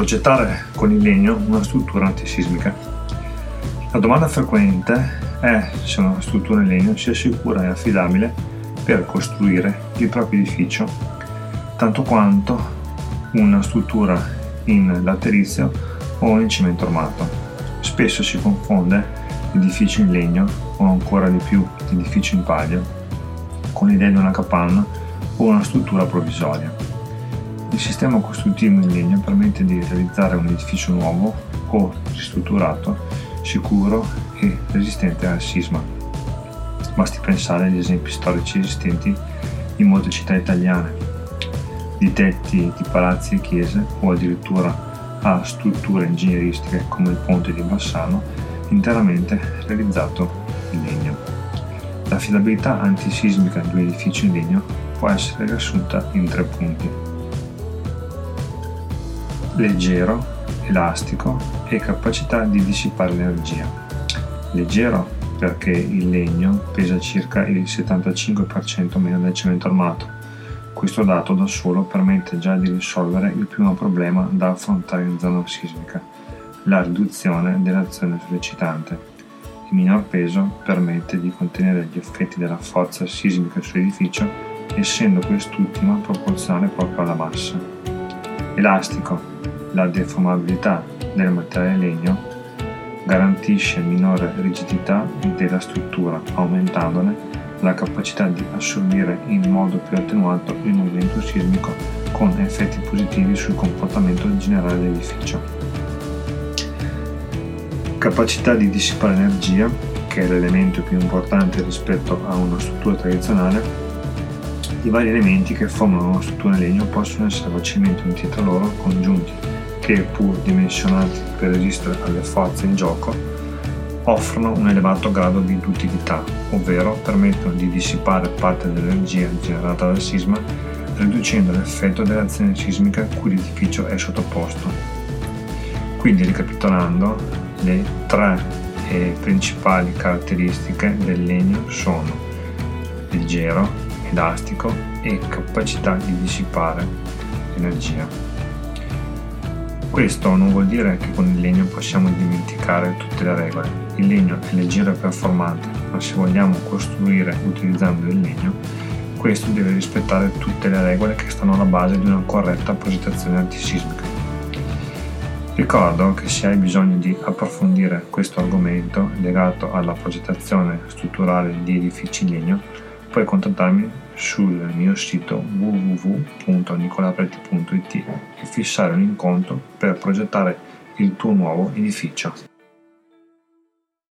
progettare con il legno una struttura antisismica. La domanda frequente è se una struttura in legno sia sicura e affidabile per costruire il proprio edificio, tanto quanto una struttura in laterizio o in cemento armato. Spesso si confonde l'edificio in legno o ancora di più l'edificio in paglia con l'idea di una capanna o una struttura provvisoria. Il sistema costruttivo in legno permette di realizzare un edificio nuovo o ristrutturato, sicuro e resistente al sisma. Basti pensare agli esempi storici esistenti in molte città italiane, di tetti di palazzi e chiese o addirittura a strutture ingegneristiche come il ponte di Bassano interamente realizzato in legno. L'affidabilità antisismica di un edificio in legno può essere riassunta in tre punti leggero, elastico e capacità di dissipare l'energia. Leggero perché il legno pesa circa il 75% meno del cemento armato. Questo dato da solo permette già di risolvere il primo problema da affrontare in zona sismica, la riduzione dell'azione sollecitante. Il minor peso permette di contenere gli effetti della forza sismica sull'edificio, essendo quest'ultima proporzionale proprio alla massa. Elastico la deformabilità del materiale legno garantisce minore rigidità della struttura, aumentandone la capacità di assorbire in modo più attenuato il movimento sismico con effetti positivi sul comportamento generale dell'edificio. Capacità di dissipare energia, che è l'elemento più importante rispetto a una struttura tradizionale, i vari elementi che formano una struttura in legno possono essere facilmente uniti tra loro congiunti che, pur dimensionati per resistere alle forze in gioco, offrono un elevato grado di duttilità, ovvero permettono di dissipare parte dell'energia generata dal sisma, riducendo l'effetto dell'azione sismica cui l'edificio è sottoposto. Quindi, ricapitolando, le tre eh, principali caratteristiche del legno sono leggero, elastico e capacità di dissipare energia. Questo non vuol dire che con il legno possiamo dimenticare tutte le regole. Il legno è leggero e performante, ma se vogliamo costruire utilizzando il legno, questo deve rispettare tutte le regole che stanno alla base di una corretta progettazione antisismica. Ricordo che se hai bisogno di approfondire questo argomento legato alla progettazione strutturale di edifici in legno, puoi contattarmi sul mio sito www.nicolapreti.it e fissare un incontro per progettare il tuo nuovo edificio.